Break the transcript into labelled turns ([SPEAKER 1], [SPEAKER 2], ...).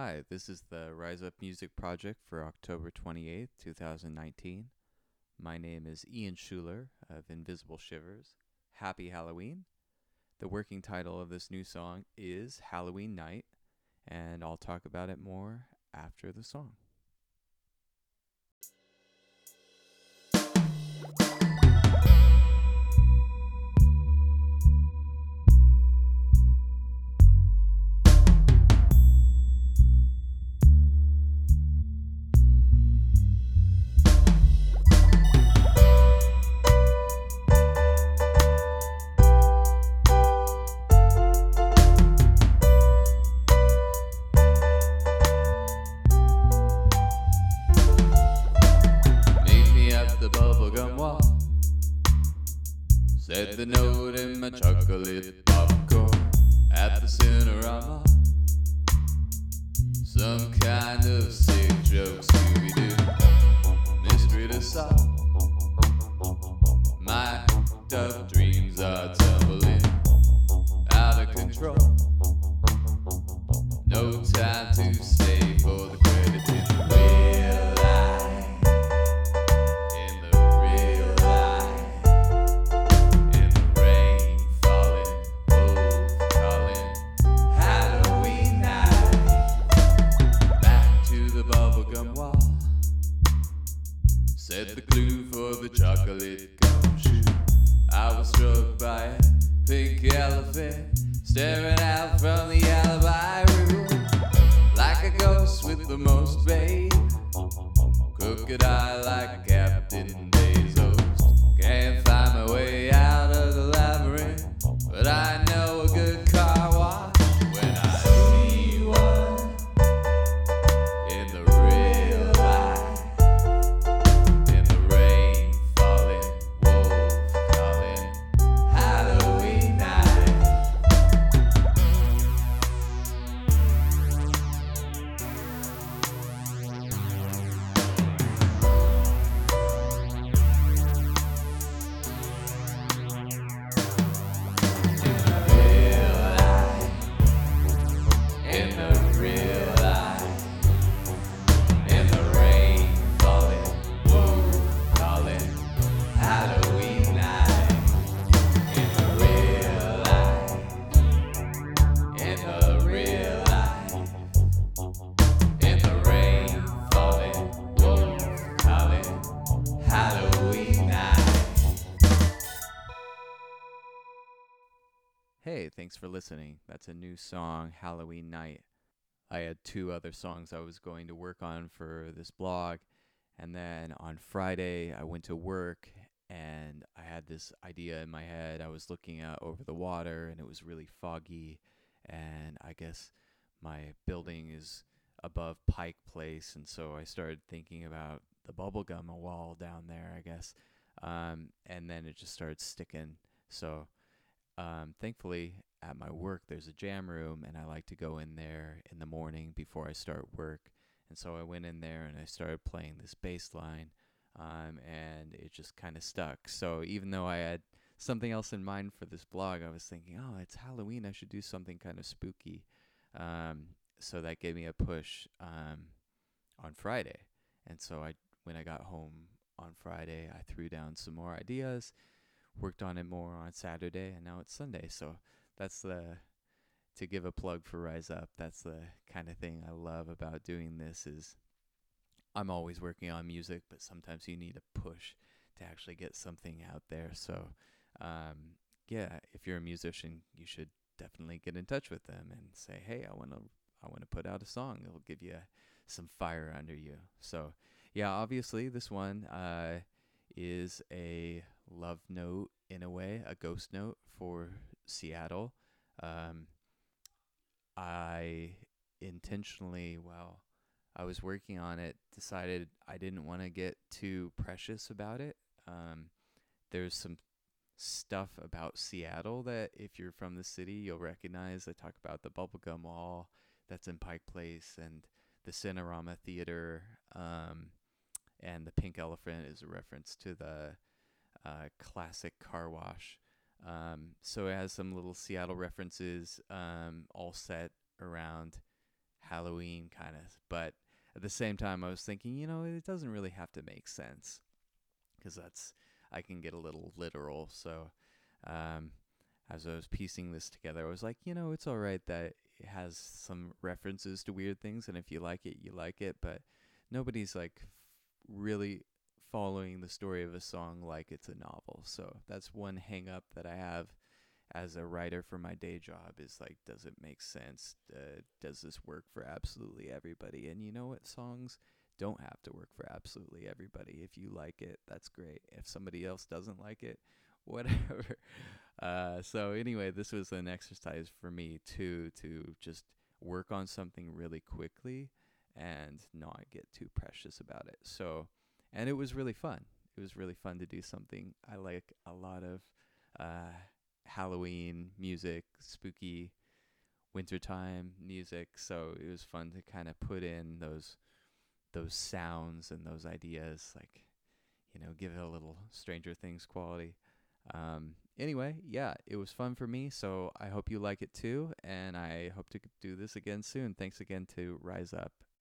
[SPEAKER 1] Hi, this is the Rise Up Music Project for October 28th, 2019. My name is Ian Schuler of Invisible Shivers. Happy Halloween. The working title of this new song is Halloween Night, and I'll talk about it more after the song. Said the note in my chocolate popcorn at the Cinerama. Said the clue for the chocolate gumshoe. I was struck by a pink elephant staring out from the alibi room like a ghost with the most babe. Crooked eye like Captain thanks for listening. That's a new song, Halloween Night. I had two other songs I was going to work on for this blog. And then on Friday, I went to work and I had this idea in my head. I was looking out over the water and it was really foggy. And I guess my building is above Pike Place. And so I started thinking about the bubblegum wall down there, I guess. Um, and then it just started sticking. So um, thankfully at my work there's a jam room and i like to go in there in the morning before i start work. And so i went in there and i started playing this bass line um, and it just kind of stuck. So even though i had something else in mind for this blog i was thinking oh it's halloween i should do something kind of spooky. Um, so that gave me a push um, on friday. And so i when i got home on friday i threw down some more ideas worked on it more on Saturday, and now it's Sunday. So that's the to give a plug for Rise Up. That's the kind of thing I love about doing this. Is I'm always working on music, but sometimes you need a push to actually get something out there. So um, yeah, if you're a musician, you should definitely get in touch with them and say, hey, I want to I want to put out a song. It'll give you some fire under you. So yeah, obviously this one uh, is a love note in a way, a ghost note for Seattle. Um, I intentionally, while I was working on it, decided I didn't want to get too precious about it. Um, there's some stuff about Seattle that, if you're from the city, you'll recognize. I talk about the Bubblegum Wall that's in Pike Place and the Cinerama Theater. Um, and the pink elephant is a reference to the uh, classic car wash. Um, so it has some little Seattle references, um, all set around Halloween kind of. But at the same time, I was thinking, you know, it doesn't really have to make sense because that's I can get a little literal. So um, as I was piecing this together, I was like, you know, it's all right that it has some references to weird things, and if you like it, you like it. But nobody's like really following the story of a song like it's a novel. So that's one hang up that I have as a writer for my day job is like, does it make sense? Uh, does this work for absolutely everybody? And you know what? Songs don't have to work for absolutely everybody. If you like it, that's great. If somebody else doesn't like it, whatever. Uh, so anyway, this was an exercise for me too to just work on something really quickly and not get too precious about it. So, and it was really fun. It was really fun to do something. I like a lot of uh, Halloween music, spooky wintertime music. So it was fun to kind of put in those those sounds and those ideas, like you know, give it a little Stranger Things quality. Um, anyway, yeah, it was fun for me. So I hope you like it too, and I hope to do this again soon. Thanks again to Rise Up